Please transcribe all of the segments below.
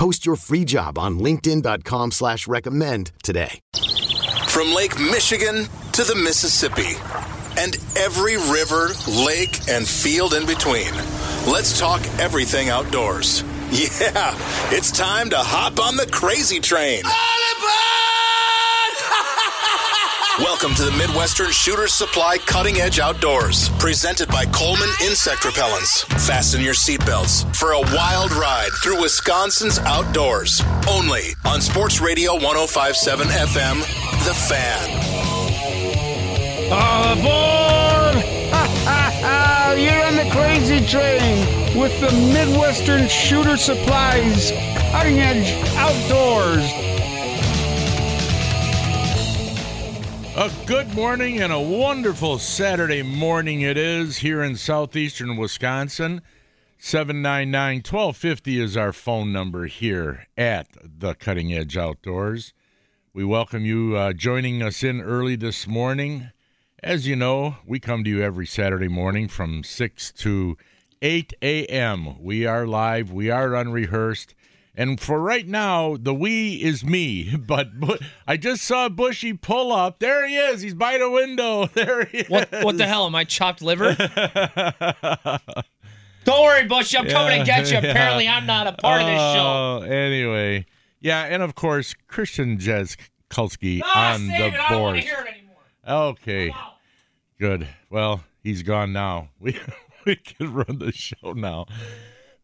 Post your free job on linkedin.com slash recommend today. From Lake Michigan to the Mississippi and every river, lake, and field in between. Let's talk everything outdoors. Yeah, it's time to hop on the crazy train. Welcome to the Midwestern Shooter Supply Cutting Edge Outdoors, presented by Coleman Insect Repellents. Fasten your seatbelts for a wild ride through Wisconsin's outdoors. Only on Sports Radio 1057 FM, The Fan. All aboard! You're on the crazy train with the Midwestern Shooter Supplies Cutting Edge Outdoors. A good morning and a wonderful Saturday morning it is here in southeastern Wisconsin. 799 1250 is our phone number here at the Cutting Edge Outdoors. We welcome you uh, joining us in early this morning. As you know, we come to you every Saturday morning from 6 to 8 a.m. We are live, we are unrehearsed. And for right now, the we is me. But, but I just saw Bushy pull up. There he is. He's by the window. There he is. What what the hell? Am I chopped liver? Don't worry, Bushy. I'm coming to get you. Yeah. Apparently, I'm not a part of this show. Oh, Anyway, yeah, and of course, Christian Jezkulski Ah, on the it. I don't want board. to hear it anymore. Okay, good. Well, he's gone now. We we can run the show now.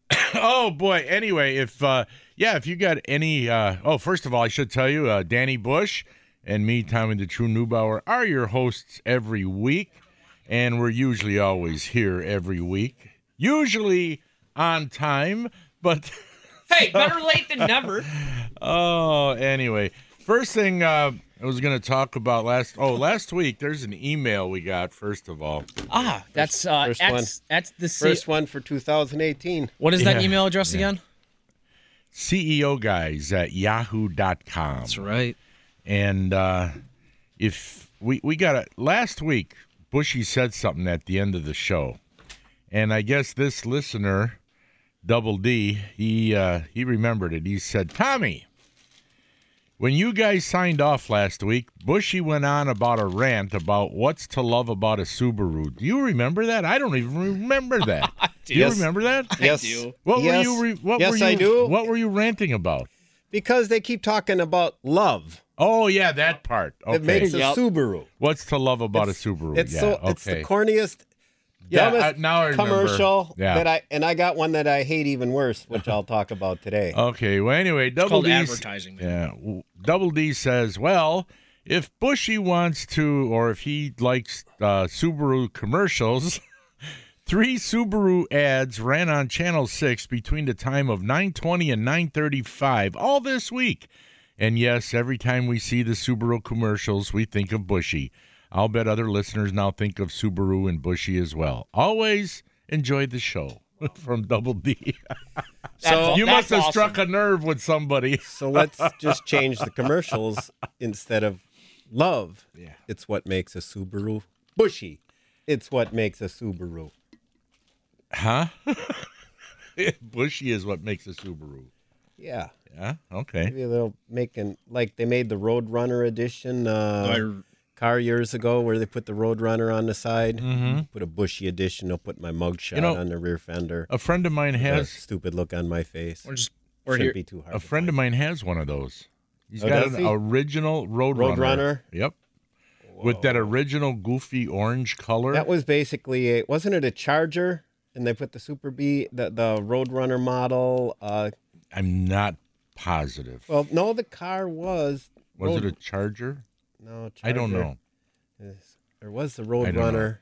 oh boy. Anyway, if uh yeah, if you got any uh oh, first of all, I should tell you, uh Danny Bush and me, Tommy the True Newbauer, are your hosts every week, and we're usually always here every week. Usually on time, but Hey, better late than never. Oh, anyway, first thing uh, I was going to talk about last. Oh, last week there's an email we got. First of all, Ah, that's uh, First that's, one. that's the C- First one for 2018. What is that email address again? CEO guys at yahoo.com. That's right. And uh, if we we got it last week, Bushy said something at the end of the show, and I guess this listener, Double D, he uh, he remembered it. He said, "Tommy, when you guys signed off last week, Bushy went on about a rant about what's to love about a Subaru. Do you remember that? I don't even remember that. do you remember that? Yes. do. What yes. were you? Re- what yes, were you, I do. What were you ranting about? Because they keep talking about love. Oh yeah, that part. Okay. It makes a Yep. Subaru. What's to love about It's- a Subaru? It's yeah, so okay. it's the corniest, Yeah, dumbest uh, now I commercial Yeah. that I and I got one that I hate even worse, which I'll talk about today. Okay. Well, anyway, Double D. advertising, man. Yeah. w- Double D says, well, if Bushy wants to, or if he likes uh, Subaru commercials, three Subaru ads ran on Channel Six between the time of 9:20 and 9:35 all this week. And yes, every time we see the Subaru commercials, we think of Bushy. I'll bet other listeners now think of Subaru and Bushy as well. Always enjoy the show from Double D. So you must have awesome. struck a nerve with somebody. So let's just change the commercials instead of love. Yeah. It's what makes a Subaru bushy. It's what makes a Subaru. Huh? Bushy is what makes a Subaru. Yeah. Yeah. Okay. Maybe they'll make an like they made the Roadrunner edition uh, I- car years ago where they put the Roadrunner on the side. Mm-hmm. Put a bushy edition. They'll put my mugshot You know, on the rear fender. A friend of mine a has stupid look on my face. We're just we're Shouldn't here. be too hard. a to friend of mine has one of those. He's Oh, got an he? original Roadrunner. Roadrunner? Yep. With that original goofy orange color. That was basically a, wasn't it a Charger? And they put the Super B, the the Roadrunner model. Uh, I'm not positive. well, no, the car was. was Road- it a Charger? No, I don't know. There was the don't know. Roadrunner.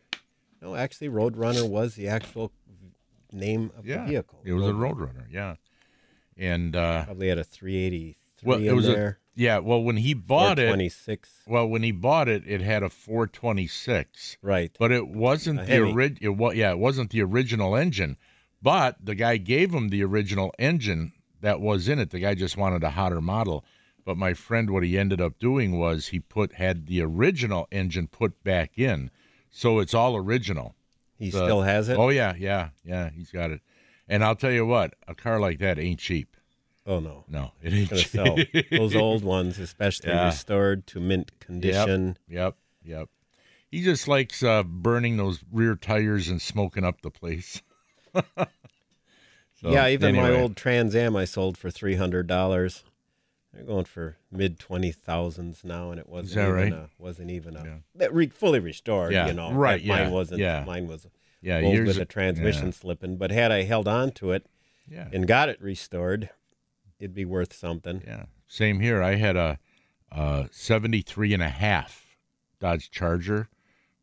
No, actually, Roadrunner was the actual name of Yeah. the vehicle. It was a Roadrunner. Yeah. And uh, Probably had a 383 well, it in was there. Yeah, well, when he bought it, 26. well, when he bought it, it had a 426, Right. but it wasn't A the original. Yeah, it wasn't the original engine. But the guy gave him the original engine that was in it. The guy just wanted a hotter model. But my friend, what he ended up doing was he put had the original engine put back in, so it's all original. He The- still has it? Oh yeah, yeah, yeah. He's got it. And I'll tell you what, a car like that ain't cheap. Oh, no. No, it ain't cheap. sell those old ones, especially Yeah. restored to mint condition. Yep, yep. He just likes uh, burning those rear tires and smoking up the place. So, yeah, even my old Trans Am I sold for three hundred dollars. They're going for mid twenty thousands now, and it wasn't even right? a, wasn't even a Yeah. that re, fully restored. Yeah, you know, right, Mine yeah, wasn't. yeah. Mine was yeah, years with a transmission slipping. But had I held on to it Yeah, and got it restored, it'd be worth something. yeah. Same here. I had a, a 73 and a half Dodge Charger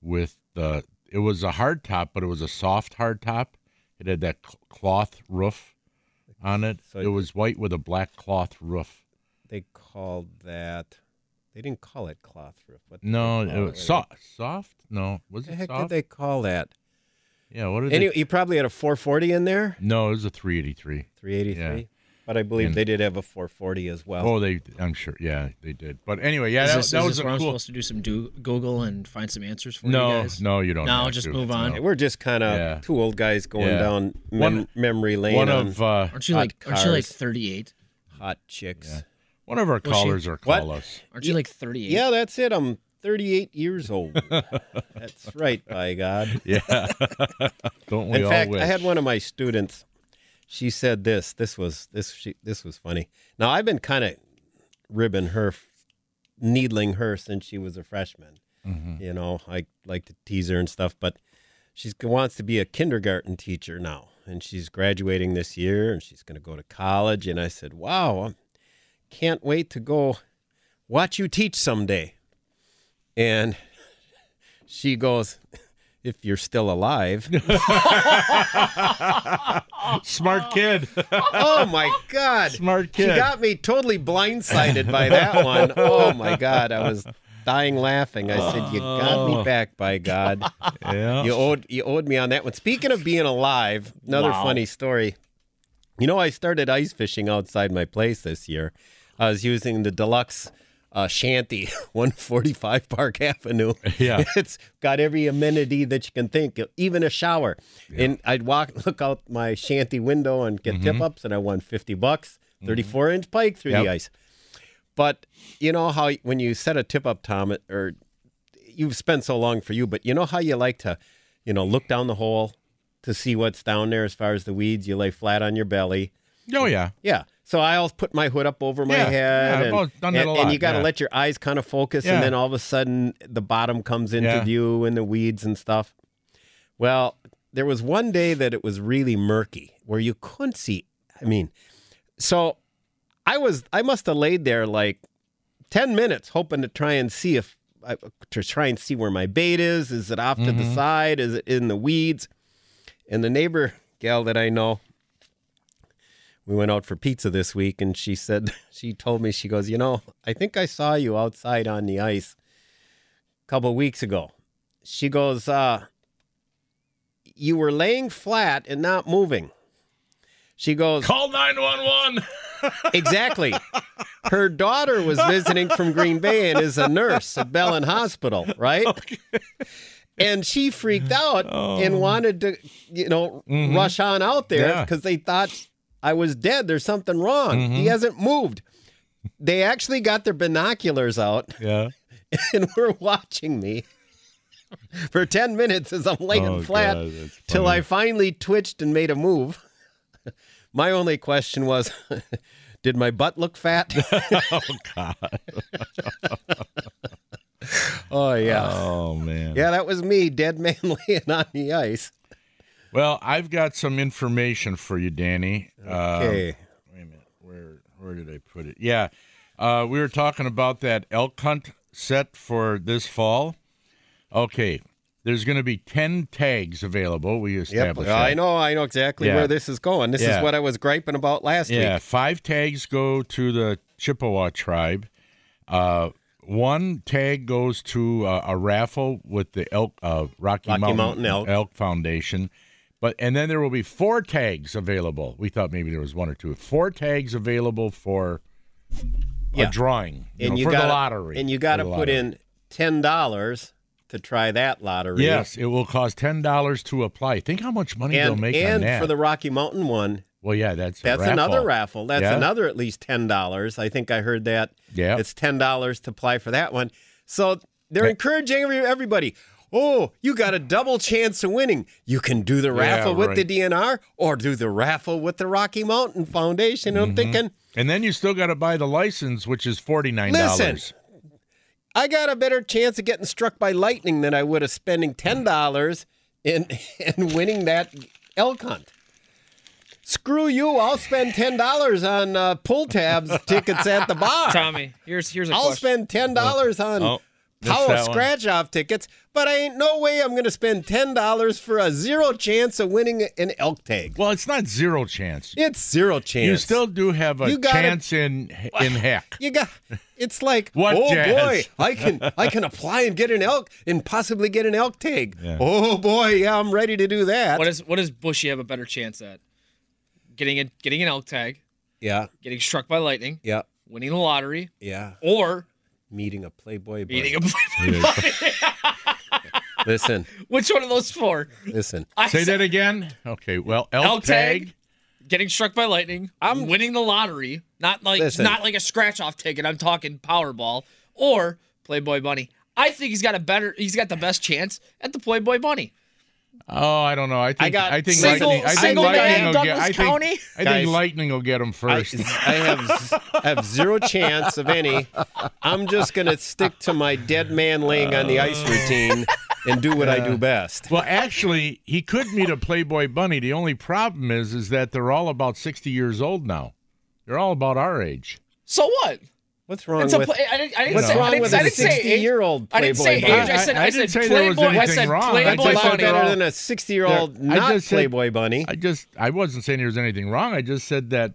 with the. It was a hard top, but it was a soft hard top. It had that cloth roof on it. So it was white with a black cloth roof. They called that. They didn't call it cloth roof. What No, it was it? soft. Soft? No, was What the it heck soft? did they call that? yeah. What did Anyway, they? you probably had a 440 in there. No, it was a 383. 383. Yeah. But I believe And- they did have a 440 as well. Oh, they. I'm sure. Yeah, they did. But anyway, yeah, is that, this, that is was this a where I'm supposed to do some do- Google and find some answers for you No, guys? no, you don't. No, have just to. move on. Hey, We're just kind of Yeah. two old guys going Yeah. down mem- One- memory lane One on of uh, Aren't you Hot like aren't you like 38? hot chicks. One of our she- callers are What? call us. Aren't you like 38? Yeah, that's it. I'm 38 years old. that's right, by God. Yeah. don't we In all fact, wish? I had one of my students. She said this. This was this. She, this was funny. Now I've been kind of ribbing her, needling her since she was a freshman. Mm-hmm. You know, I like to tease her and stuff, but she wants to be a kindergarten teacher now, and she's graduating this year, and she's going to go to college. And I said, "Wow, I can't wait to go watch you teach someday." And she goes, "If you're still alive." Smart kid. oh my God! Smart kid. She got me totally blindsided by that one. Oh my God! I was dying laughing. I said, "You got Oh. me back, by God." yeah. You owed you owed me on that one. Speaking of being alive, another Wow. funny story. You know, I started ice fishing outside my place this year. I was using the deluxe uh, shanty, 145 Park Avenue. Yeah. it's got every amenity that you can think, of, even a shower. Yeah. And I'd walk, look out my shanty window and get tip ups, and I won 50 bucks, 34 inch pike through Yep. the ice. But you know how when you set a tip up, Tom, or you've spent so long for you, but you know how you like to, you know, look down the hole to see what's down there as far as the weeds. You lay flat on your belly. Oh yeah. Yeah. So I'll put my hood up over my Yeah, head. yeah, I've and, done that and, and you got to yeah. let your eyes kind of focus, and then all of a sudden the bottom comes into view and the weeds and stuff. Well, there was one day that it was really murky where you couldn't see. I mean, so I was I must have laid there like ten minutes hoping to try and see if I, to try and see where my bait is. Is it off to the mm-hmm. side? Is it in the weeds? And the neighbor gal that I know, we went out for pizza this week, and she said she told me she goes, you know, I think I saw you outside on the ice a couple weeks ago. She goes, uh, you were laying flat and not moving. She goes, Call nine one one. Exactly. Her daughter was visiting from Green Bay and is a nurse at Bellin Hospital, right? okay. And she freaked out and wanted to, you know, rush on out there Yeah. because they thought I was dead. There's something wrong. He mm-hmm. hasn't moved. They actually got their binoculars out Yeah. and were watching me for 10 minutes as I'm laying Oh, flat God, till. I finally twitched and made a move. My only question was, did my butt look fat? Oh God. oh yeah. Oh man. Yeah, that was me, dead man laying on the ice. Well, I've got some information for you, Danny. Um, Okay. wait a minute. Where where did I put it? Yeah. Uh, we were talking about that elk hunt set for this fall. Okay. There's going to be 10 tags available. We Yep. established I know. I know exactly Yeah. where this is going. This Yeah. is what I was griping about last week. Yeah, five tags go to the Chippewa tribe, Uh, one tag goes to uh, a raffle with the elk uh, Rocky, Rocky Mountain Elk. Foundation. But and then there will be four tags available. We thought maybe there was one or two. Four tags available for Yeah. a drawing you and know, you for gotta, the lottery. And you got to put in ten dollars to try that lottery. Yes, it will cost ten dollars to apply. Think how much money they'll and make on and that. for the Rocky Mountain one, well, yeah, that's that's raffle. another raffle. That's Yeah. another at least ten dollars. I think I heard that. Yeah. it's ten dollars to apply for that one. So they're Hey. encouraging everybody. Oh, you got a double chance of winning. You can do the Yeah, raffle with the. DNR or do the raffle with the Rocky Mountain Foundation. Mm-hmm. I'm thinking, And then you still got to buy the license, which is $49. Listen, dollars. I got a better chance of getting struck by lightning than I would of spending ten dollars in and winning that elk hunt. Screw you! I'll spend ten dollars on uh, pull tabs tickets at the bar. Tommy, here's here's a I'll question. spend ten dollars on Oh, missed power scratch off tickets, but I ain't no way I'm going to spend ten dollars for a zero chance of winning an elk tag. Well, it's not zero chance. It's zero chance. You still do have a You gotta- chance in in heck. You got. It's like, What oh jazz? boy, I can I can apply and get an elk and possibly get an elk tag. Oh boy, yeah, I'm ready to do that. What is what does Bushy have a better chance at? Getting a getting an elk tag, yeah, getting struck by lightning, yeah, winning the lottery, yeah. or Meeting a Playboy. buddy. eating a Playboy bunny. Listen, Which one of those four? listen. I Say said that again. Okay. Well, elk, Elk tag. tag? Getting struck by lightning, I'm- winning the lottery, not like Listen. not like a scratch off ticket. I'm talking Powerball or Playboy Bunny. I think he's got a better. He's got the best chance at the Playboy Bunny. Oh, I don't know. I think I, got think single- lightning. I think single lightning man, will get. Douglas I think, I Guys, think lightning will get him first. I have I have zero chance of any. I'm just gonna stick to my dead man laying on the ice oh. routine and do what I do best. well, actually, he could meet a Playboy bunny. The only problem is, is that they're all about sixty years old now. They're all about our age. So what? What's wrong It's a with play, I didn't, I didn't what's say, I didn't, with I a didn't say 60-year-old Playboy? I didn't say age. Playboy I said I- I, I said didn't say there was Playboy. I said wrong. Playboy just That's said Bunny. better than a 60 year old I not just said- Playboy bunny. I just I wasn't saying there was anything wrong. I just said that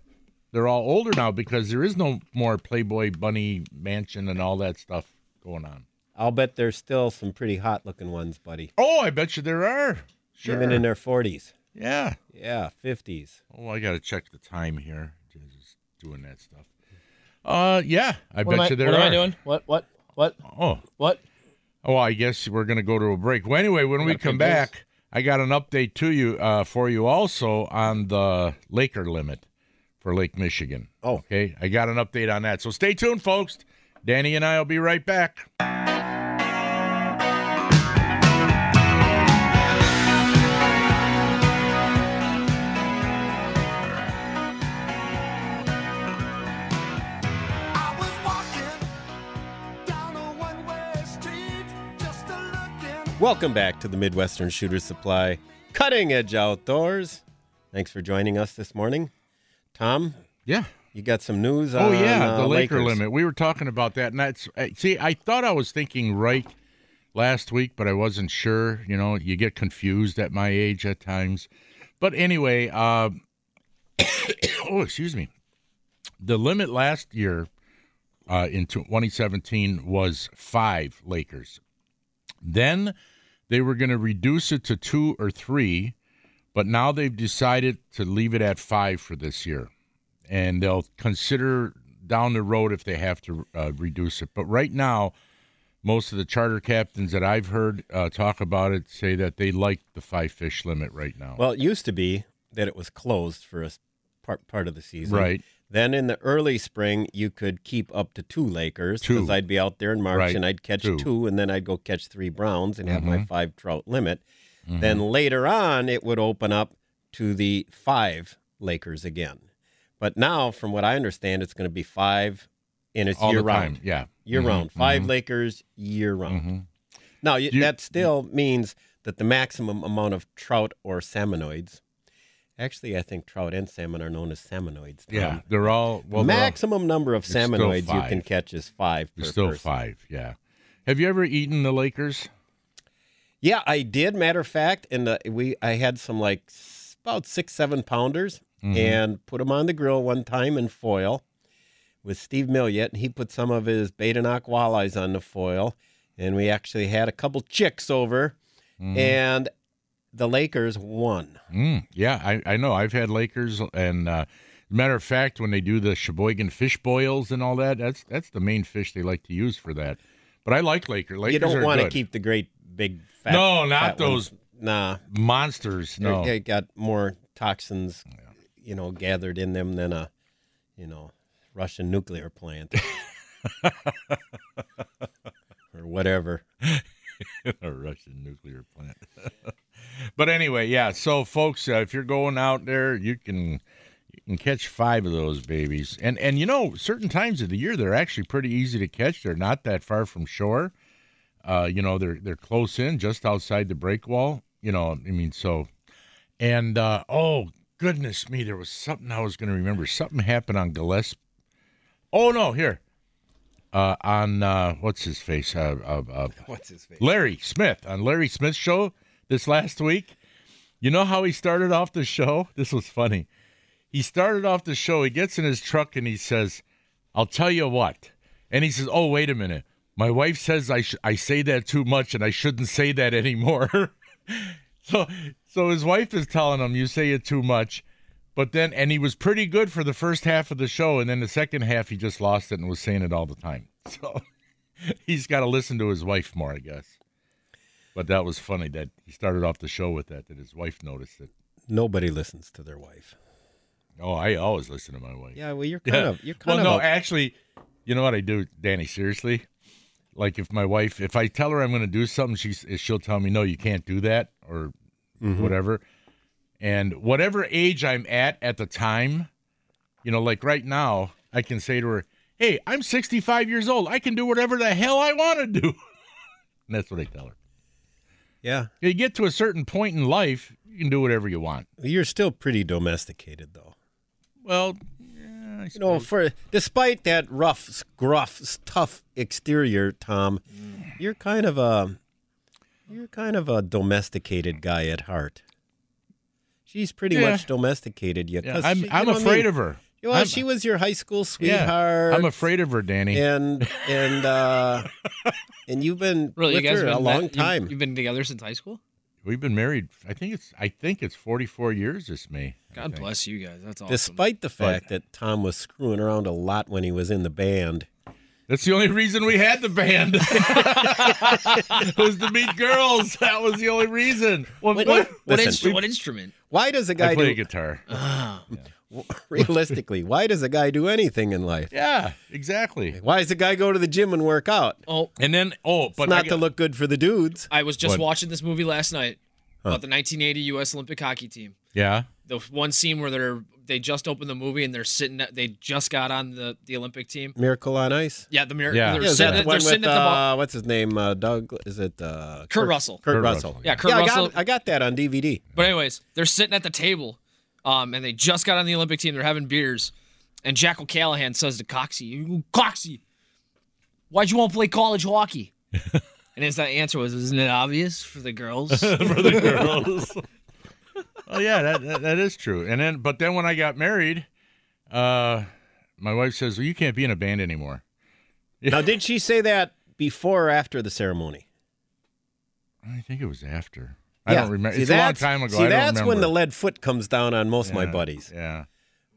they're all older now because there is no more Playboy bunny mansion and all that stuff going on. I'll bet there's still some pretty hot looking ones, buddy. Oh, I bet you there are. Sure. Even in their 40s. yeah. Yeah, 50s. Oh, I got to check the time here. Just doing that stuff. Uh, yeah, I What am bet I, you there what are. am I doing? What? What? What? Oh, What? oh, I guess we're gonna go to a break. Well, anyway, when we come pay bills. back, I got an update to you uh, for you also on the Laker limit for Lake Michigan. Oh. okay, I got an update on that. So stay tuned, folks. Danny and I will be right back. Welcome back to the Midwestern Shooter Supply Cutting Edge Outdoors. Thanks for joining us this morning. Tom, Yeah. you got some news on Oh yeah, uh, the Laker Lakers. limit. We were talking about that, and that's see. I thought I was thinking right last week, but I wasn't sure. You know, you get confused at my age at times. But anyway, uh, oh excuse me, the limit last year uh, in 2017 was five Lakers. Then they were going to reduce it to two or three, but now they've decided to leave it at five for this year and they'll consider down the road if they have to uh, reduce it. But right now, most of the charter captains that I've heard uh, talk about it say that they like the five fish limit right now. Well, it used to be that it was closed for a part part of the season. Right. Then in the early spring, you could keep up to two Lakers because I'd be out there in March Right. and I'd catch Two. two. and then I'd go catch three browns and have my Mhm. five trout limit. Mm-hmm. Then later on, it would open up to the five Lakers again. But now, from what I understand, it's going to be five, and it's all year the round. yeah, Year Mhm, round. 5 mhm, Lakers year round. mhm. Now, you- that still means that the maximum amount of trout or salmonoids, actually, I think trout and salmon are known as salmonoids. Tom. Yeah, they're all well. all- maximum number of salmonoids you can catch is five per There's still person. five. Yeah. Have you ever eaten the Lakers? Yeah, I did. Matter of fact, and uh, we I had some like about six seven pounders Mm-hmm. and put them on the grill one time in foil with Steve Milliot. And he put some of his Betanock walleyes on the foil, and we actually had a couple chicks over, and the Lakers won. Mm, yeah, I, I know. I've had Lakers, and uh, matter of fact, when they do the Sheboygan fish boils and all that, that's that's the main fish they like to use for that. But I like Laker. Lakers you don't want to keep the great big fat. No, not fat ones. those Nah, monsters. No, they got more toxins, you know, gathered in them than a, you know, Russian nuclear plant or whatever. a Russian nuclear plant. but anyway, yeah. So, folks, uh, if you're going out there, you can you can catch five of those babies, and and you know, certain times of the year they're actually pretty easy to catch. They're not that far from shore. Uh, you know, they're they're close in, just outside the break wall. You know, I mean, so, and uh, oh goodness me, there was something I was going to remember. Something happened on Gillespie. Oh no, here. Uh, on uh, what's his face? Uh, uh, uh, What's his face? Larry Smith on Larry Smith's show this last week. You know how he started off the show? This was funny. He started off the show. He gets in his truck and he says, "I'll tell you what." And he says, "Oh, wait a minute. My wife says I sh- I say that too much and I shouldn't say that anymore." so so his wife is telling him, "You say it too much." But then, and he was pretty good for the first half of the show, and then the second half, he just lost it and was saying it all the time. So he's got to listen to his wife more, I guess. But that was funny that he started off the show with that. That his wife noticed it. Nobody listens to their wife. Oh, I always listen to my wife. Yeah, well, you're kind of you're well, kind no, of a- actually, you know what I do, Danny? Seriously, like if my wife, if I tell her I'm going to do something, she's she'll tell me, no, you can't do that, or Mm-hmm. whatever. And whatever age I'm at at the time, you know, like right now, I can say to her, "Hey, I'm 65 years old. I can do whatever the hell I want to do." and that's what I tell her. Yeah. You get to a certain point in life, you can do whatever you want. You're still pretty domesticated, though. Well, yeah, You know, for despite that rough, gruff, tough exterior, Tom, mm. you're kind of a you're kind of a domesticated guy at heart. She's pretty Yeah. much domesticated you. Yeah, I'm she- I'm what I afraid mean? of her. Well, I'm- she was your high school sweetheart. Yeah, sweetheart. I'm afraid of her, Danny. and and uh, and you've been Really, with you guys her a long you- time. You've been together since high school. We've been married. I think it's. I think it's 44 years this May. God bless you guys. That's awesome. Despite the fact that Tom was screwing around a lot when he was in the band, That's the only reason we had the band. It was to meet girls. That was the only reason. what, what, what- what, listen, instru- what instrument? why does a guy play do guitar. realistically? Why does a guy do anything in life? Yeah, exactly. Why does a guy go to the gym and work out? Oh, And then, oh, It's but not I to look good for the dudes. I was just What? watching this movie last night about the 1980 U.S. Olympic hockey team. Yeah, The one scene where they're they just opened the movie and they're sitting. At, they just got on the the Olympic team. Miracle on Ice. Yeah, the miracle. Yeah. They're Yeah, sitting, that at, the they're sitting with at the uh, what's his name? Uh, Doug? Is it uh, Kurt Russell. Kurt, Kurt Russell. Russell, Yeah, Kurt yeah, I Russell. got I got that on DVD. But anyways, they're sitting at the table, um, and they just got on the Olympic team. They're having beers, and Jack O'Callahan says to Coxie, "You Coxie, why'd you want to play college hockey?" and his answer was, "Isn't it obvious for the girls?" for the girls. oh yeah, that, that that is true. And then, but then when I got married, uh, my wife says, "Well, you can't be in a band anymore." Now, did she say that before or after the ceremony? I think it was after. I don't remember. See, it's a long time ago. See, that's when the lead foot comes down on most of my buddies. Yeah.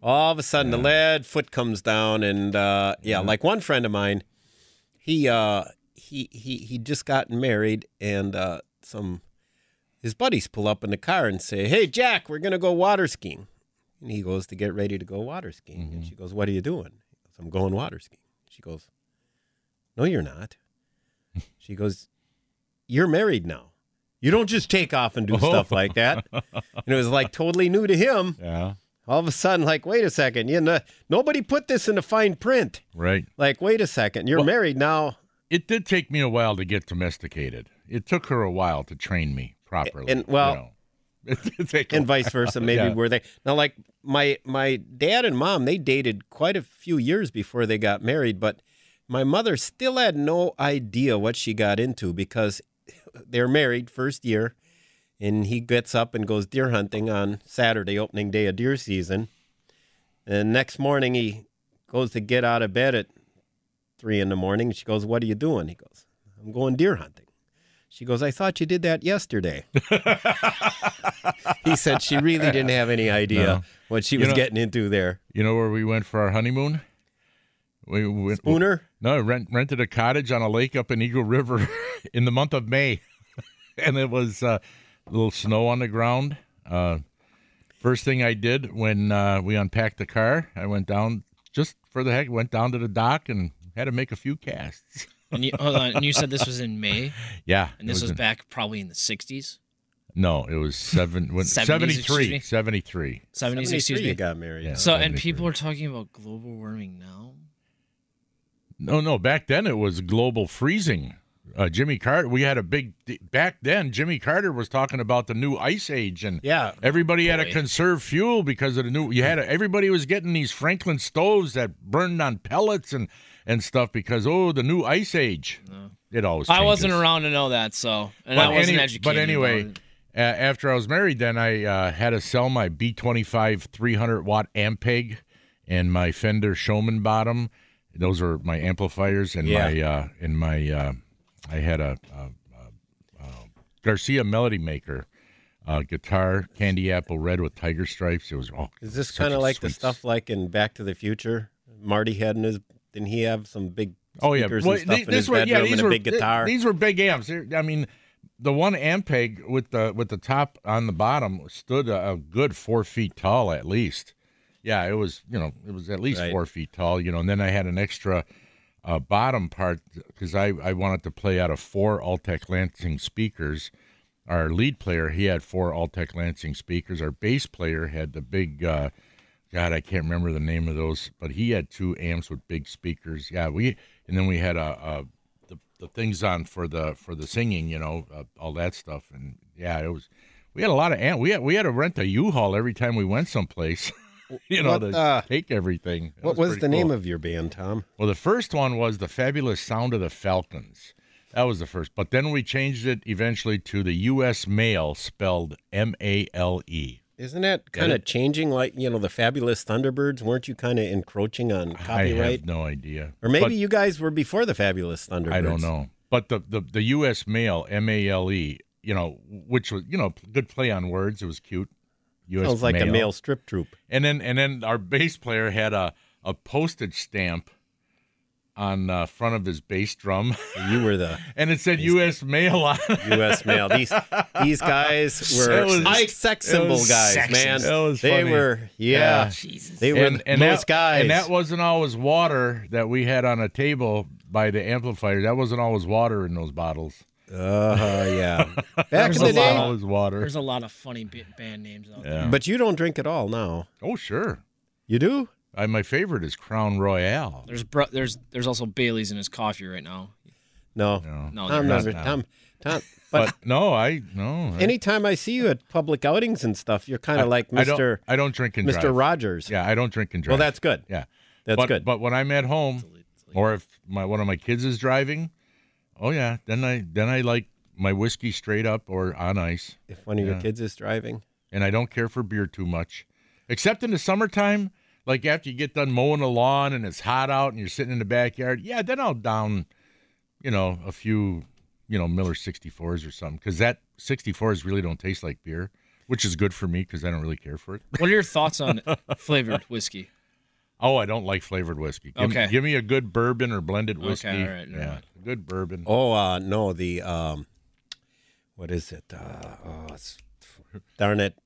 All of a sudden, the lead foot comes down, and uh, yeah, like one friend of mine, he uh, he he he just gotten married, and uh, some his buddies pull up in the car and say, "Hey, Jack, we're gonna go water skiing," and he goes to get ready to go water skiing, and she goes, "What are you doing?" Goes, "I'm going water skiing." She goes, "No, you're not." she goes, "You're married now." You don't just take off and do oh. stuff like that. And it was like totally new to him Yeah. all of a sudden, like, wait a second, you know, nobody put this in the fine print. Right. Like, wait a second, you're Well- married now, It did take me a while to get domesticated. It took her a while to train me properly. And, well- you know. And vice versa. Maybe Yeah. were they now? Like my my dad and mom, they dated quite a few years before they got married, but my mother still had no idea what she got into because they're married first year, and he gets up and goes deer hunting on Saturday, opening day of deer season, and next morning he goes to get out of bed at three in the morning. She goes, "What are you doing?" He goes, "I'm going deer hunting." She goes, "I thought you did that yesterday." he said she really didn't have any idea No. what she You was know- getting into there. You know where we went for our honeymoon? We went, Spooner. No, rent, rented a cottage on a lake up in Eagle River in the month of May, and it was uh, a little snow on the ground. Uh, first thing I did when uh, we unpacked the car, I went down just for the heck, went down to the dock and had to make a few casts. And you, hold on, and you said this was in May, Yeah, and this was in- back probably in the 60s, No, it was seven when, 70s, excuse 73, me? 73. 70s, excuse 73 me. you got married. Yeah. So, and people are talking about global warming now. No, no. Back then it was global freezing. Uh, Jimmy Carter. We had a big. Back then, Jimmy Carter was talking about the new ice age, and Yeah. everybody had to Boy. conserve fuel because of the new. You had to, everybody was getting these Franklin stoves that burned on pellets and and stuff because oh, the new ice age. It always. I wasn't around to know that, so and But I wasn't any- educated. But anyway, uh, after I was married, then I uh, had to sell my B25 300 watt Ampeg and my Fender Showman bottom. Those are my amplifiers and Yeah. my uh, and my. Uh, I had a, a, a, a Garcia Melody Maker uh, guitar, candy apple red with tiger stripes. It was oh, Is this kind of like the stuff like in Back to the Future? Marty had in his didn't he have some big Oh yeah, Well, and stuff the- in his were yeah, these were big guitar? These were big amps. I mean, the one Ampeg with the with the top on the bottom stood a, a good four feet tall at least. Yeah, it was you know it was at least Right. four feet tall. You know, and then I had an extra uh, bottom part because I I wanted to play out of four Altec Lansing speakers. Our lead player he had four Altec Lansing speakers. Our bass player had the big. Uh, God, I can't remember the name of those, but he had two amps with big speakers. Yeah, we and then we had a, a the, the things on for the for the singing, you know, uh, all that stuff, and yeah, it was. We had a lot of amp. We had we had to rent a U-Haul every time we went someplace, you know, What, to uh, take everything. That what was pretty the name of your band, Tom? Well, the first one was the fabulous sound of the Falcons. That was the first, but then we changed it eventually to the U.S. Mail, spelled M-A-L-E. Isn't that kind of changing like, you know, the fabulous Thunderbirds? Weren't you kind of encroaching on copyright? I have no idea, or maybe But- you guys were before the fabulous Thunderbirds. I don't know. But the, the, the U.S. mail, M A L E, you know, which was, you know, good play on words. It was cute. U.S. Sounds like mail. a male strip troop. And then and then our bass player had a, a postage stamp on the front of his bass drum, You were the and it said U.S. mail on. U.S. mail. These these guys were It was- high sex it symbol was guys, sexist. man. It was they funny. were, yeah, Jesus. they were and, and those that, guys. And that wasn't always water that we had on a table by the amplifier. That wasn't always water in those bottles. Uh, yeah. Back There's in a the day, lot of- water. There's a lot of funny bi- band names out there. Yeah. but you don't drink at all now. oh sure. You do? I, my favorite is Crown Royal. There's br- there's there's also Bailey's in his coffee right now. No. No. No, Tom there's never. not. Tom. Tom. But, But no, I no. I- anytime I see you at public outings and stuff, you're kind I- of like I don't- Mister I don't drink and drive Mister drive. Rogers. Yeah, I don't drink and drive. Well, that's good. yeah, That's but, good. But when I'm at home, or if my one of my kids is driving, oh yeah, then I then I like my whiskey straight up or on ice, if one of your kids is driving, and I don't care for beer too much, except in the summertime. Like after you get done mowing the lawn and it's hot out and you're sitting in the backyard, yeah, then I'll down, you know, a few, you know, Miller 64s or something, because that 64s really don't taste like beer, which is good for me because I don't really care for it. What are your thoughts on flavored whiskey? Oh, I don't like flavored whiskey. Give, Okay. give me a good bourbon or blended whiskey. Okay, all right, never yeah, mind. good bourbon. oh uh, no, the um, what is it? Uh, oh, it's, darn it,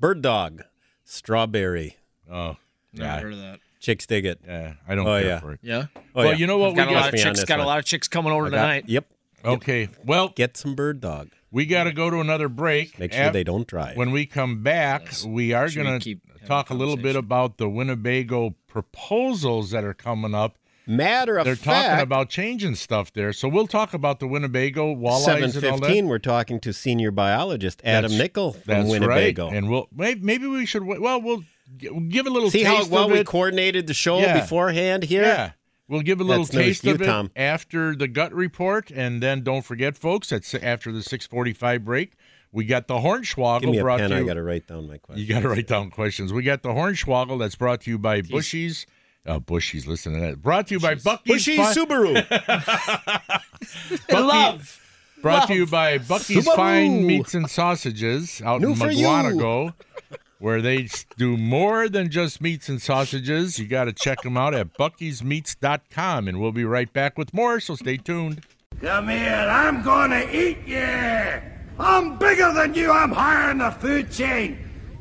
Bird Dog, strawberry. Oh, Never yeah, heard of that. Chicks dig it. yeah. I don't Oh, care yeah. for it. Yeah. Oh, well, yeah. you know what we got a lot of chicks. this Got a lot of chicks coming over got- tonight. Yep. Okay, well, Get some Bird Dog. We got to go to another break. Make sure Af- they don't drive. When we come back, Yes. we are going to talk a little bit about the Winnebago proposals that are coming up. Matter of fact, They're fact, talking about changing stuff there, so we'll talk about the Winnebago walleyes seven and all We're talking to senior biologist Adam That's- Nickel from That's Winnebago. right, and we'll maybe, maybe we should. wa- Well, we'll give a little See how well of we coordinated the show Yeah. beforehand here. Yeah. We'll give a little That's taste to you, of it Tom. after the gut report, and then don't forget, folks, that's after the six forty-five break. We got the Hornswoggle Give me a brought pen. to I you. got to write down my question. you got to write down questions. We got the Hornswoggle that's brought to you by Bushy's Uh, Bushy's listening to that. Brought to you by Bucky's Bushy Fi- Subaru. Bucky- Love. Brought to you by Bucky's Subaru. Fine Meats and Sausages out New in for you. Mukwonago, where they do more than just meats and sausages. You got to check them out at buckysmeats.com, and we'll be right back with more, so stay tuned. Come here, I'm gonna eat you! I'm bigger than you, I'm higher in the food chain!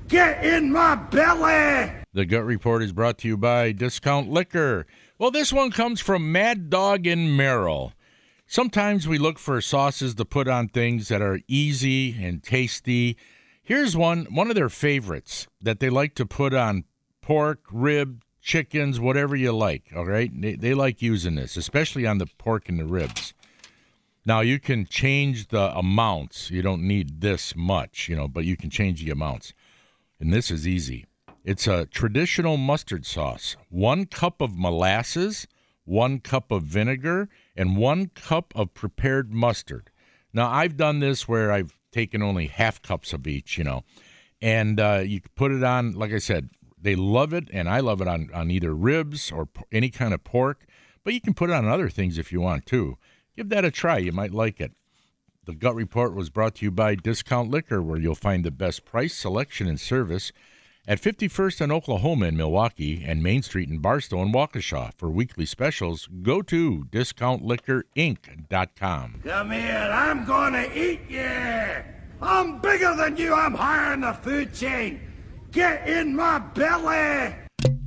Get in my belly! The Gut Report is brought to you by Discount Liquor. Well, this one comes from Mad Dog in Merrill. Sometimes we look for sauces to put on things that are easy and tasty. Here's one one of their favorites that they like to put on pork, rib, chickens, whatever you like. All right, they, they like using this, especially on the pork and the ribs. Now you can change the amounts. You don't need this much, you know, but you can change the amounts. And this is easy. It's a traditional mustard sauce. One cup of molasses, one cup of vinegar, and one cup of prepared mustard. Now, I've done this where I've taken only half cups of each, you know, and uh, you put it on, like I said, they love it, and I love it on, on either ribs or p- any kind of pork, but you can put it on other things if you want to. Give that a try. You might like it. The Gut Report was brought to you by Discount Liquor, where you'll find the best price, selection, and service at 51st and Oklahoma in Milwaukee and Main Street in Barstow and Waukesha. For weekly specials, go to discountliquorinc.com. Come here, I'm gonna eat you! I'm bigger than you, I'm higher in the food chain! Get in my belly!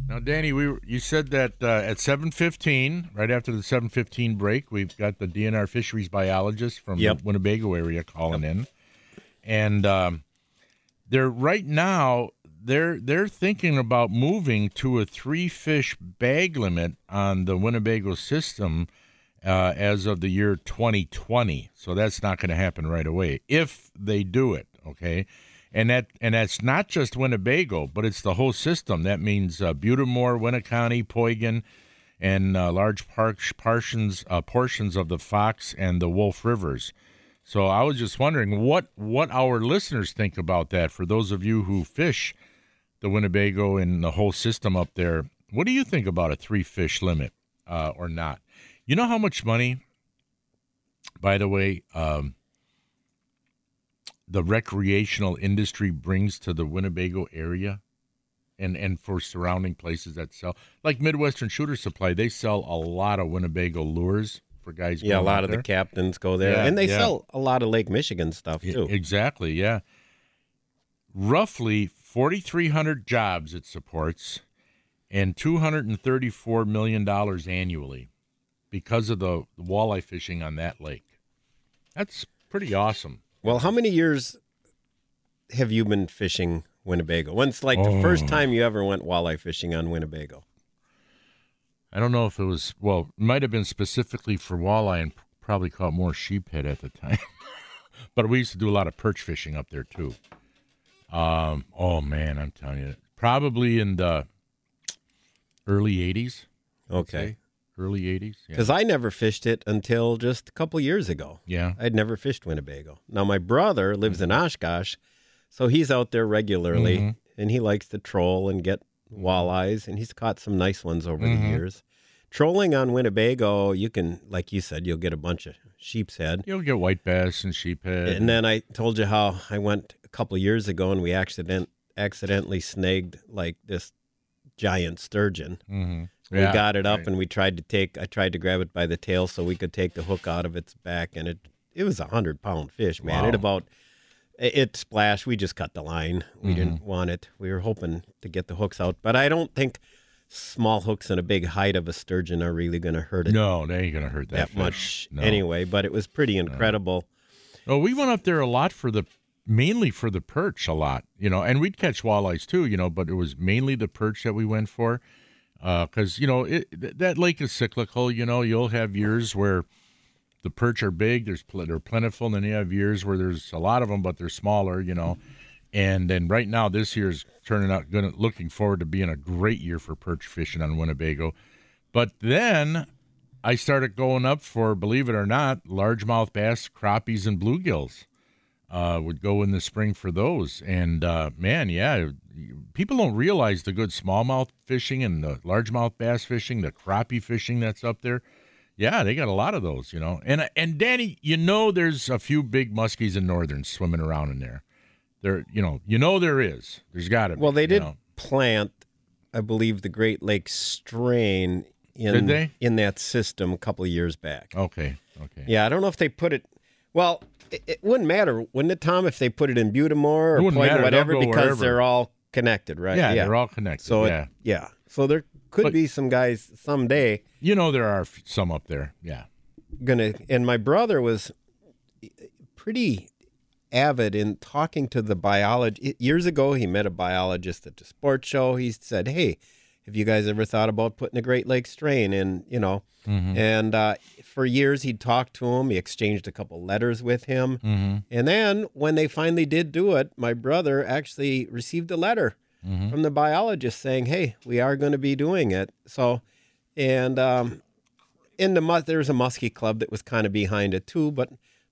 Now, Danny, we were, you said that uh, at 7:15, right after the 7:15 break, we've got the DNR fisheries biologist from Yep. the Winnebago area calling in, and um, they're right now they're they're thinking about moving to a three fish bag limit on the Winnebago system uh, as of the year 2020. So that's not going to happen right away if they do it. Okay. And that and that's not just Winnebago, but it's the whole system. That means uh, Butte des Morts, Winneconne, Poygan, and uh, large par- portions uh, portions of the Fox and the Wolf Rivers. So I was just wondering what what our listeners think about that. For those of you who fish the Winnebago and the whole system up there, what do you think about a three fish limit uh, or not? You know how much money, by the way, um, the recreational industry brings to the Winnebago area, and and for surrounding places that sell, like Midwestern Shooter Supply, they sell a lot of Winnebago lures for guys. Yeah, a lot of there. the captains go there, Yeah, and they yeah. sell a lot of Lake Michigan stuff too. Exactly, yeah. Roughly 4,300 jobs it supports and $234 million annually because of the walleye fishing on that lake. That's pretty awesome. Well, how many years have you been fishing Winnebago? When's like the first Oh. time you ever went walleye fishing on Winnebago? I don't know if it was, well, it might have been specifically for walleye and probably caught more sheephead at the time. but we used to do a lot of perch fishing up there too. Um, oh man, I'm telling you, probably in the early 80s. Okay. Early 80s. Yeah. Because I never fished it until just a couple years ago. yeah. I'd never fished Winnebago. Now my brother lives in Oshkosh, so he's out there regularly, Mhm. and he likes to troll and get walleyes, and he's caught some nice ones over Mhm. the years. Trolling on Winnebago, you can, like you said, you'll get a bunch of sheep's head. You'll get white bass and sheep head. And then I told you how I went a couple years ago and we accident accidentally snagged like this giant sturgeon. Mhm. We got it up right. and we tried to take. I tried to grab it by the tail so we could take the hook out of its back, and it it was a hundred pound fish, man. Wow. It about it, it splashed. We just cut the line. We Mm-hmm. didn't want it. We were hoping to get the hooks out, but I don't think small hooks and a big height of a sturgeon are really going to hurt it No, they ain't gonna hurt that, that much No. anyway. But it was pretty incredible. Oh, we went up there a lot for the mainly for the perch a lot, you know, and we'd catch walleyes too, you know, but it was mainly the perch that we went for. Uh, because you know it, th- that lake is cyclical. You know, you'll have years where the perch are big, there's pl- they're plentiful, and then you have years where there's a lot of them, but they're smaller. You know, and then right now this year's turning out good. Looking forward to being a great year for perch fishing on Winnebago. But then I started going up for, believe it or not, largemouth bass, crappies, and bluegills uh, would go in the spring for those. And uh, man, yeah, people don't realize the good smallmouth fishing and the largemouth bass fishing, the crappie fishing that's up there. Yeah, they got a lot of those, you know. And and Danny, you know, there's a few big muskies and northerns swimming around in there. There, you know, you know there is. There's got to. Well, they you did know. plant, I believe, the Great Lakes strain in in that system a couple of years back. Okay, okay. Yeah, I don't know if they put it. Well, it, it wouldn't matter, wouldn't it, Tom, if they put it in Butte des Morts or It whatever, because wherever. they're all connected, right? Yeah, they're all connected. So it- yeah, yeah, so there could But- be some guys someday you know there are some up there. Yeah. gonna. And my brother was pretty avid in talking to the biology. Years ago, he met a biologist at the sports show. He said, "Hey, have you guys ever thought about putting a Great Lakes strain in?" You know, and uh, for years he'd talked to him. He exchanged a couple letters with him, Mm-hmm. and then when they finally did do it, my brother actually received a letter Mm-hmm. from the biologist saying, "Hey, we are going to be doing it." So, and um, in the there was a muskie club that was kind of behind it too, but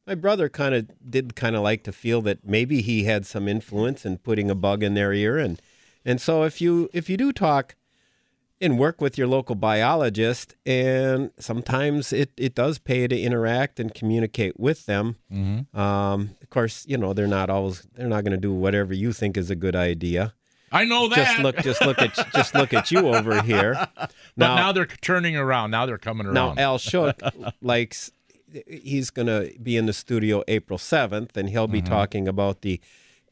my brother kind of did kind of like to feel that maybe he had some influence in putting a bug in their ear, and and so if you if you do talk and work with your local biologist, and sometimes it, it does pay to interact and communicate with them. Mm-hmm. Um, of course, you know they're not always they're not going to do whatever you think is a good idea. I know that. Just look, just look at just look at you over here. but now, they're turning around. Now they're coming around. Now around. Al Shook likes he's going to be in the studio April 7th and he'll be Mm-hmm. talking about the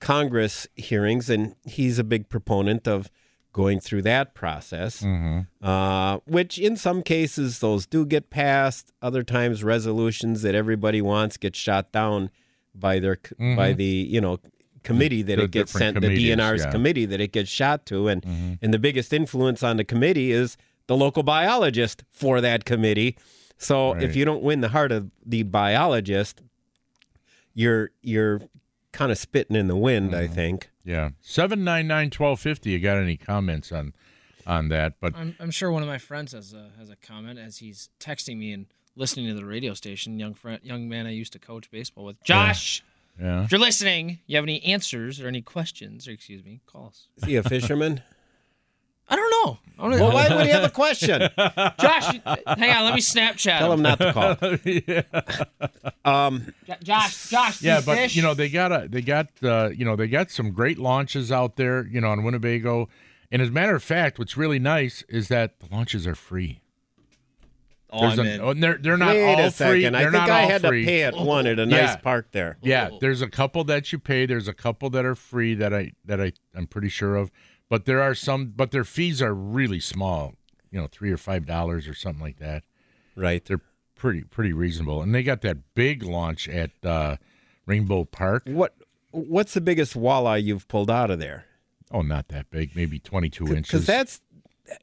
Congress hearings and he's a big proponent of going through that process. Mm-hmm. Uh, which in some cases those do get passed, other times resolutions that everybody wants get shot down by their by the, you know, committee that Mm-hmm. The it gets sent the DNR's yeah. Mm-hmm. committee that it gets shot to and and the biggest influence on the committee is the local biologist for that committee. So Right. if you don't win the heart of the biologist, you're you're kind of spitting in the wind, I Mm-hmm. think. yeah. Seven nine nine twelve fifty. You got any comments on on that? But I'm, I'm sure one of my friends has a has a comment as he's texting me and listening to the radio station. Young friend, young man I used to coach baseball with. Josh, yeah. if you're listening, you have any answers or any questions, or excuse me, call us. Is he a fisherman? I don't know. I don't well, why would he have a question? Josh, hang on. Let me Snapchat. Tell him not to call. yeah. Um, Jo- Josh, Josh, Yeah, but fish? you know they got a they got uh, you know they got some great launches out there, you know, on Winnebago. And as a matter of fact, what's really nice is that the launches are free. oh, There's I'm a- oh, they're they're not wait all a free. second. I They're think I had free. to pay at one at a Yeah. nice park there. Yeah, there's a couple that you pay. There's a couple that are free that I that I I'm pretty sure of. But there are some, but their fees are really small. You know, three or five dollars or something like that. Right. They're pretty pretty reasonable. And they got that big launch at uh, Rainbow Park. What What's the biggest walleye you've pulled out of there? Oh, not that big, maybe 22 inches. Because that's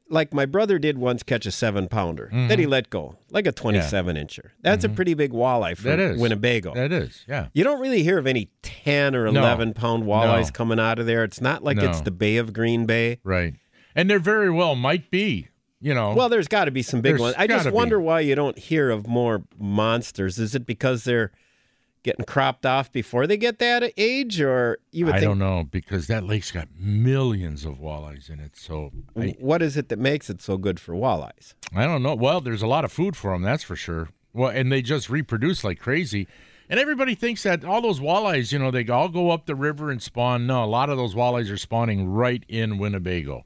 like my brother did once catch a seven pounder that he let go, like a 27 incher. That's a pretty big walleye Mm-hmm. That is Winnebago. That is, yeah. you don't really hear of any 10 or No. 11 pound walleyes No. coming out of there. It's not like it's the Bay of Green Bay. Right. And there very well might be, you know. Well, there's got to be some big ones. I just gotta be. wonder why you don't hear of more monsters. Is it because they're getting cropped off before they get that age, or you would I think? don't know because that lake's got millions of walleyes in it. So I, What is it that makes it so good for walleyes? I don't know. Well, there's a lot of food for them, that's for sure. Well, and they just reproduce like crazy. And everybody thinks that all those walleyes, you know, they all go up the river and spawn. No, a lot of those walleyes are spawning right in Winnebago.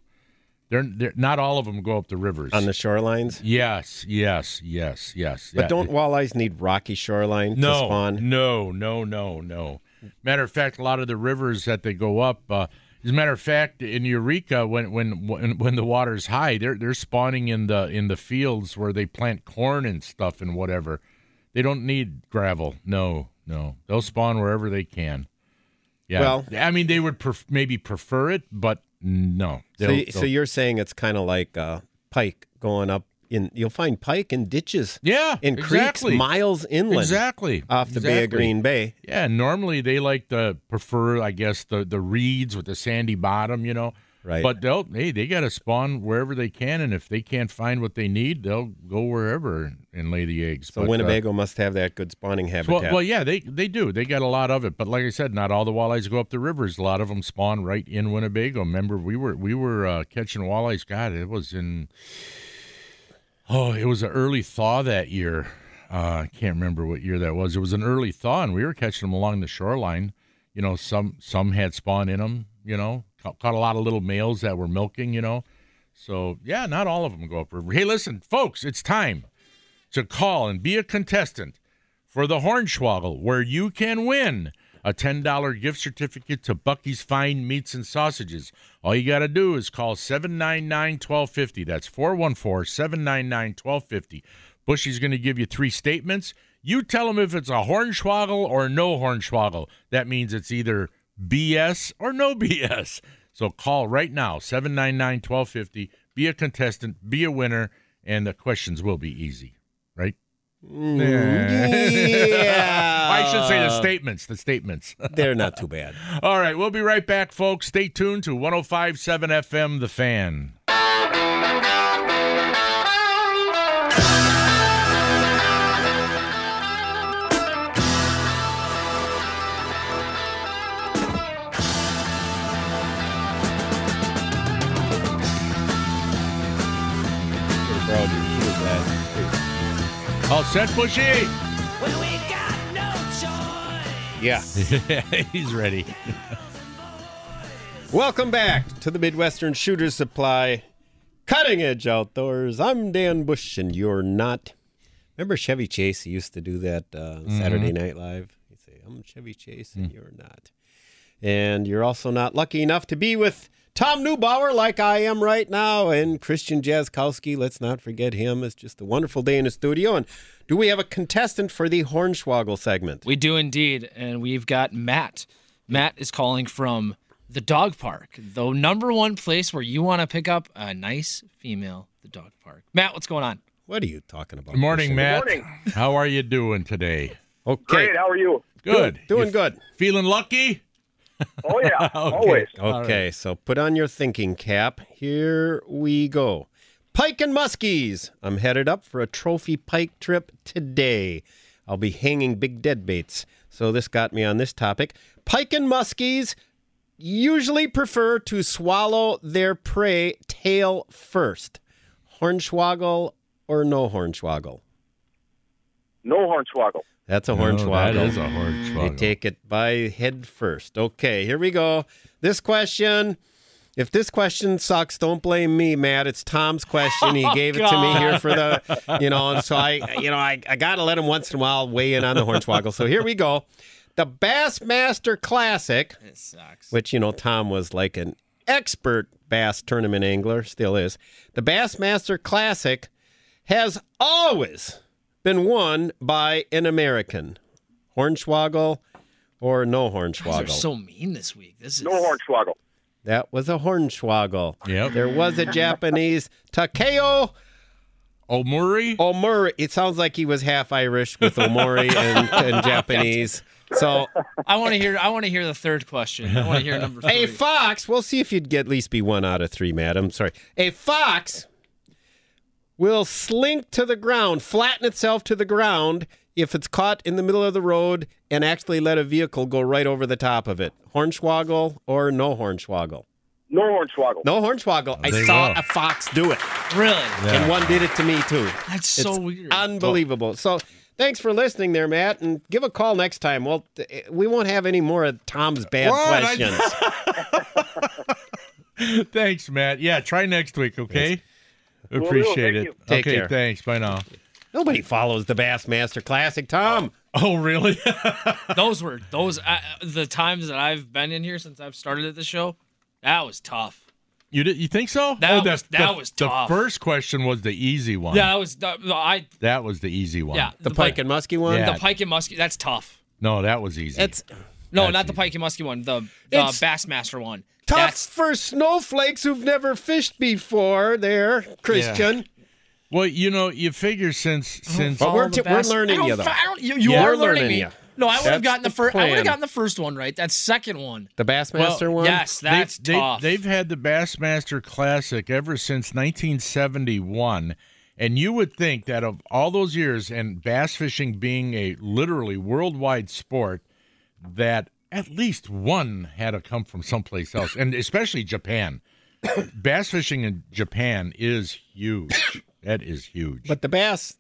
They're, they're not all of them go up the rivers. On the shorelines? yes, yes, yes, yes. But Yeah. don't walleyes need rocky shoreline to spawn? No, no, no, no. Matter of fact, a lot of the rivers that they go up. Uh, as a matter of fact, in Eureka, when when when, when the water's high, they're they're spawning in the in the fields where they plant corn and stuff and whatever. They don't need gravel. No, no. They'll spawn wherever they can. Yeah. Well- I mean, they would pref- maybe prefer it, but no. So, They'll- so you're saying it's kind of like uh, pike going up in. You'll find pike in ditches, yeah, in exactly. creeks miles inland, exactly off the Bay of. Green Bay. Yeah, normally they like to prefer, I guess, the the reeds with the sandy bottom, you know. Right. But they'll hey, they got to spawn wherever they can, and if they can't find what they need, they'll go wherever and lay the eggs. so But, uh, Winnebago must have that good spawning habitat. well, well, yeah, they they do. They got a lot of it, but like I said, not all the walleyes go up the rivers. A lot of them spawn right in Winnebago. Remember, we were we were uh, catching walleyes. God, it was in oh, it was an early thaw that year. Uh, I can't remember what year that was. It was an early thaw, and we were catching them along the shoreline. You know, some some had spawn in them. You know, caught, caught a lot of little males that were milking. You know, so yeah, not all of them go upriver. Hey, listen, folks, it's time to call and be a contestant for the Hornswoggle, where you can win a $10 gift certificate to Bucky's Fine Meats and Sausages. All you got to do is call 799 1250. That's 414 799 1250. Bushy's going to give you three statements. You tell him if it's a Hornswoggle or no Hornswoggle. That means it's either BS or no BS. So call right now, 799 1250. Be a contestant, be a winner, and the questions will be easy, right? yeah. I should say the statements. The statements. They're not too bad. All right, we'll be right back, folks. Stay tuned to 1057 FM, The Fan. All set, Bushy? Yeah. He's ready. Welcome back to the Midwestern Shooter Supply Cutting Edge Outdoors. I'm Dan Bush, and you're not. Remember Chevy Chase? He used to do that uh, Saturday Night Live. He'd say, I'm Chevy Chase, and you're not. And you're also not lucky enough to be with Tom Neubauer like I am right now, and Christian Jaskowski. Let's not forget him. It's just a wonderful day in the studio. And do we have a contestant for the Hornswoggle segment? We do indeed, and we've got Matt. Matt is calling from the dog park, the number one place where you want to pick up a nice female. The dog park. Matt, what's going on? What are you talking about? Good morning, Christian? Matt. morning. How are you doing today? Okay. Great. How are you? Good. Doing You good. Feeling lucky? Oh yeah, always. Okay, so put on your thinking cap. Here we go. Pike and Muskies. I'm headed up for a trophy pike trip today. I'll be hanging big dead baits. So this got me on this topic. Pike and Muskies usually prefer to swallow their prey tail first. Hornswoggle or no hornswoggle? No hornswoggle. That's a No, hornswoggle. that is a They hornswoggle. take it by head first. Okay, here we go. This question. If this question sucks, don't blame me, Matt. It's Tom's question. He oh, gave it to me here for the, you know, and so I, you know, I, I got to let him once in a while weigh in on the hornswoggle. So here we go. The Bassmaster Classic, It sucks. which, you know, Tom was like an expert bass tournament angler, still is. The Bassmaster Classic has always been won by an American. Hornswoggle or no You guys are hornswoggle? so mean this week. This is No hornswoggle. that was a hornswoggle. Yep. There was a Japanese Takeo Omuri? Omori. It sounds like he was half Irish with Omori and, and Japanese. So I want to hear. I want to hear the third question. I want to hear number three. a fox, we'll see if you'd get at least be one out of three, madam. Sorry. A fox will slink to the ground, flatten itself to the ground if it's caught in the middle of the road and actually let a vehicle go right over the top of it. Hornswoggle or no hornswoggle? No hornswoggle. No hornswoggle. I saw will. a fox do it, really? and one did it to me too. That's so It's weird. Unbelievable. So thanks for listening there, Matt, and give a call next time. Well, eh, we won't have any more of Tom's bad What? I- questions. Thanks, Matt. Yeah, try next week, okay? do. Appreciate Thank it. you. Take okay, care. thanks. Bye now. Nobody follows the Bassmaster Classic, Tom. Oh, really? those were those uh, the times that I've been in here since I've started at the show. That was tough. you did, you think so? That oh, the- was- that the- was tough. The first question was the easy one. Yeah, that was the, the- I. That was the easy one. Yeah, The Pike and Muskie one. Yeah. the pike and muskie. That's tough. No, that was easy. It's No, That's not the easy. pike and muskie one. The, the It's Bassmaster one. tough That's for snowflakes who've never fished before. There, Christian. well, you know, you figure since since But we're the t- we're bass- learning I don't you, though. fi- I don't- you you Yeah. are We're learning, learning me. you. No, I would have gotten the, the first. I would plan. have gotten the first one right. That second one. The Bassmaster one? Yes, that's they, tough. They, have had the Bassmaster Classic ever since 1971. And you would think that of all those years, and bass fishing being a literally worldwide sport, that at least one had to come from someplace else, and especially Japan. bass fishing in Japan is huge. That is huge. But the bass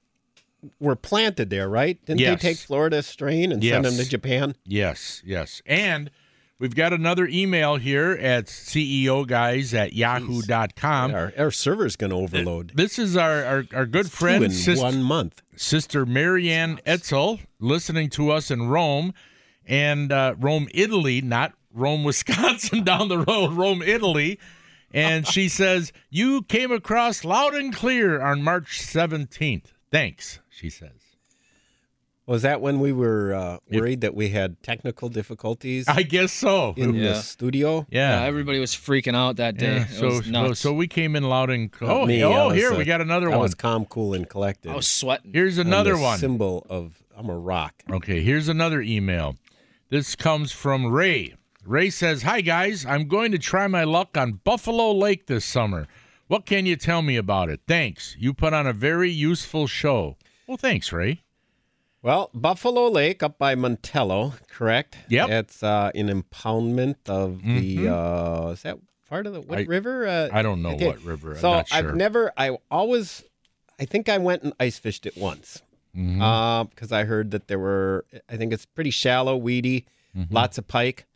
were planted there, right? Didn't Yes. they take Florida strain and send them to Japan? Yes, yes. And we've got another email here at CEO guys at yahoo.com. Our, our server's going to overload. This is our, our, our good Two friend, sister, one month. Sister Marianne Etzel, listening to us in Rome and uh, Rome, Italy, not Rome, Wisconsin, down the road, Rome, Italy. And she says, You came across loud and clear on March 17th. Thanks, she says. Was that when we were uh, If- worried that we had technical difficulties I guess so. in Yeah. the studio? yeah, Yeah. everybody was freaking out that day. Yeah, It so, was nuts. so we came in loud and clear. oh, me, oh was, here uh, we got another I one. was calm, cool, and collected. I was sweating. Here's I'm another the one. Symbol of I'm a rock. Okay, here's another email. This comes from Ray. Ray says, Hi, guys. I'm going to try my luck on Buffalo Lake this summer. What can you tell me about it? Thanks. You put on a very useful show. Well, thanks, Ray. Well, Buffalo Lake up by Montello, correct? Yep. It's uh, an impoundment of the. Uh, is that part of the what Mm-hmm. I- river? Uh, I don't know okay. what river. I'm So not sure. I've never. I always. I think I went and ice fished it once. Because I heard that there were. I think it's pretty shallow, weedy, Mm-hmm. lots of pike.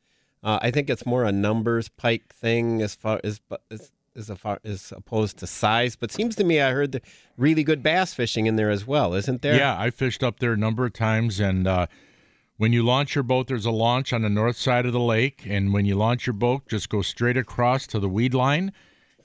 Uh, I think it's more a numbers pike thing as far as as as, far, as opposed to size. But seems to me I heard the really good bass fishing in there as well, isn't there? Yeah, I fished up there a number of times, and uh, when you launch your boat, there's a launch on the north side of the lake, and when you launch your boat, just go straight across to the weed line,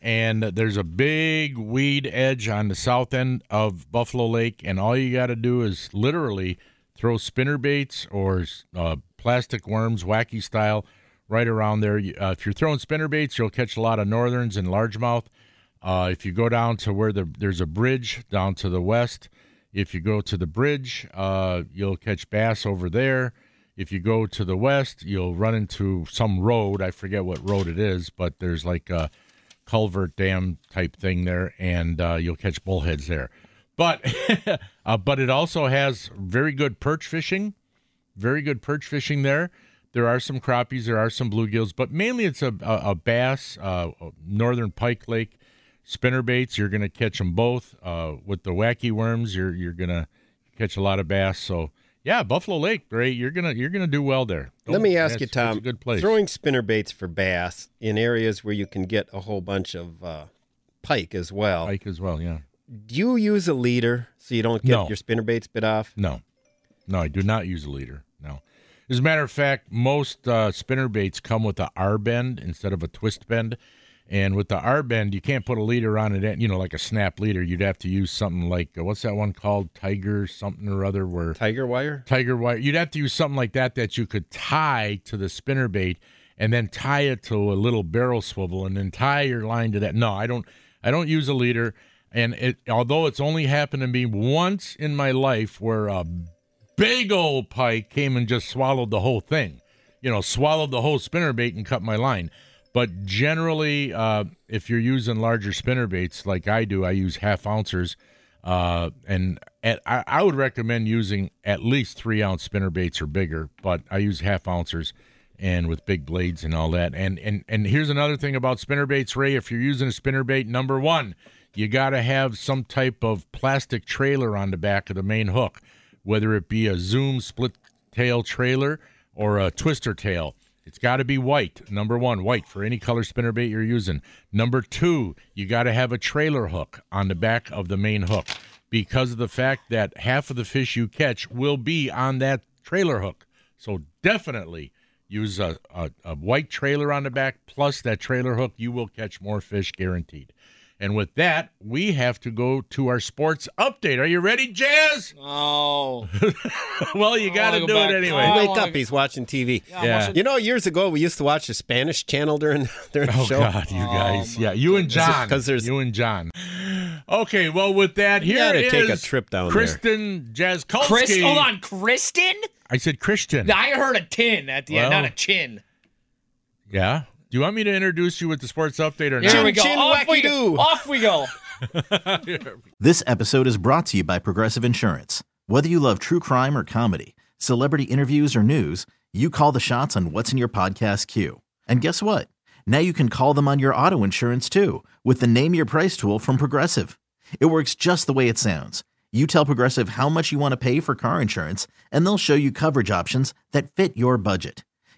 and there's a big weed edge on the south end of Buffalo Lake, and all you got to do is literally throw spinner baits or uh, plastic worms, wacky style, right around there. Uh, if you're throwing spinner baits, you'll catch a lot of northerns and largemouth. Uh, if you go down to where the there's a bridge down to the west, if you go to the bridge, uh, you'll catch bass over there. If you go to the west, you'll run into some road. I forget what road it is, but there's like a culvert dam type thing there, and uh, you'll catch bullheads there. But uh, but it also has very good perch fishing, very good perch fishing there. There are some crappies, there are some bluegills, but mainly it's a a, a bass, uh, northern pike lake, spinner baits. You're going to catch them both. Uh, with the wacky worms, you're you're going to catch a lot of bass. So yeah, Buffalo Lake, great. You're gonna you're gonna do well there. Let me ask you, Tom. a good place. Throwing spinner baits for bass in areas where you can get a whole bunch of uh, pike as well. pike as well. Yeah. Do you use a leader so you don't get No. your spinner baits bit off? No, no, I do not use a leader. No. As a matter of fact, most uh, spinner baits come with a R bend instead of a twist bend. And with the R bend, you can't put a leader on it, you know, like a snap leader. You'd have to use something like, uh, what's that one called? Tiger something or other, where Tiger wire? tiger wire. You'd have to use something like that that you could tie to the spinner bait and then tie it to a little barrel swivel and then tie your line to that. No, I don't. I don't use a leader. And it, although it's only happened to me once in my life where a big old pike came and just swallowed the whole thing, you know, swallowed the whole spinner bait and cut my line. But generally, uh, if you're using larger spinner baits like I do, I use half ouncers. Uh, and at, I, I would recommend using at least three ounce spinner baits or bigger, but I use half ouncers and with big blades and all that. And and and here's another thing about spinner baits, Ray. If you're using a spinner bait, number one, you got to have some type of plastic trailer on the back of the main hook, whether it be a zoom split tail trailer or a twister tail. It's got to be white. Number one, white for any color spinner bait you're using. Number two, you got to have a trailer hook on the back of the main hook because of the fact that half of the fish you catch will be on that trailer hook. So definitely use a, a, a white trailer on the back plus that trailer hook. You will catch more fish guaranteed. And with that, we have to go to our sports update. Are you ready, Jazz? Oh, well, you got to wanna do go it anyway. I Wake wanna- up! He's watching TV. Yeah. You know, years ago we used to watch the Spanish channel during during the Oh show. Oh God, you oh, guys! yeah, you and John. 'cause there's- you and John. Okay, well, with that, You here gotta take a trip down there. Kristen Jaskowski. Chris, hold on, Kristen. I said Christian. I heard a tin at the end, not a chin. Yeah. Do you want me to introduce you with the sports update or Here we go. chin, Off we wacky-doo. go. Off we go. This episode is brought to you by Progressive Insurance. Whether you love true crime or comedy, celebrity interviews or news, you call the shots on what's in your podcast queue. And guess what? Now you can call them on your auto insurance too with the Name Your Price tool from Progressive. It works just the way it sounds. You tell Progressive how much you want to pay for car insurance, and they'll show you coverage options that fit your budget.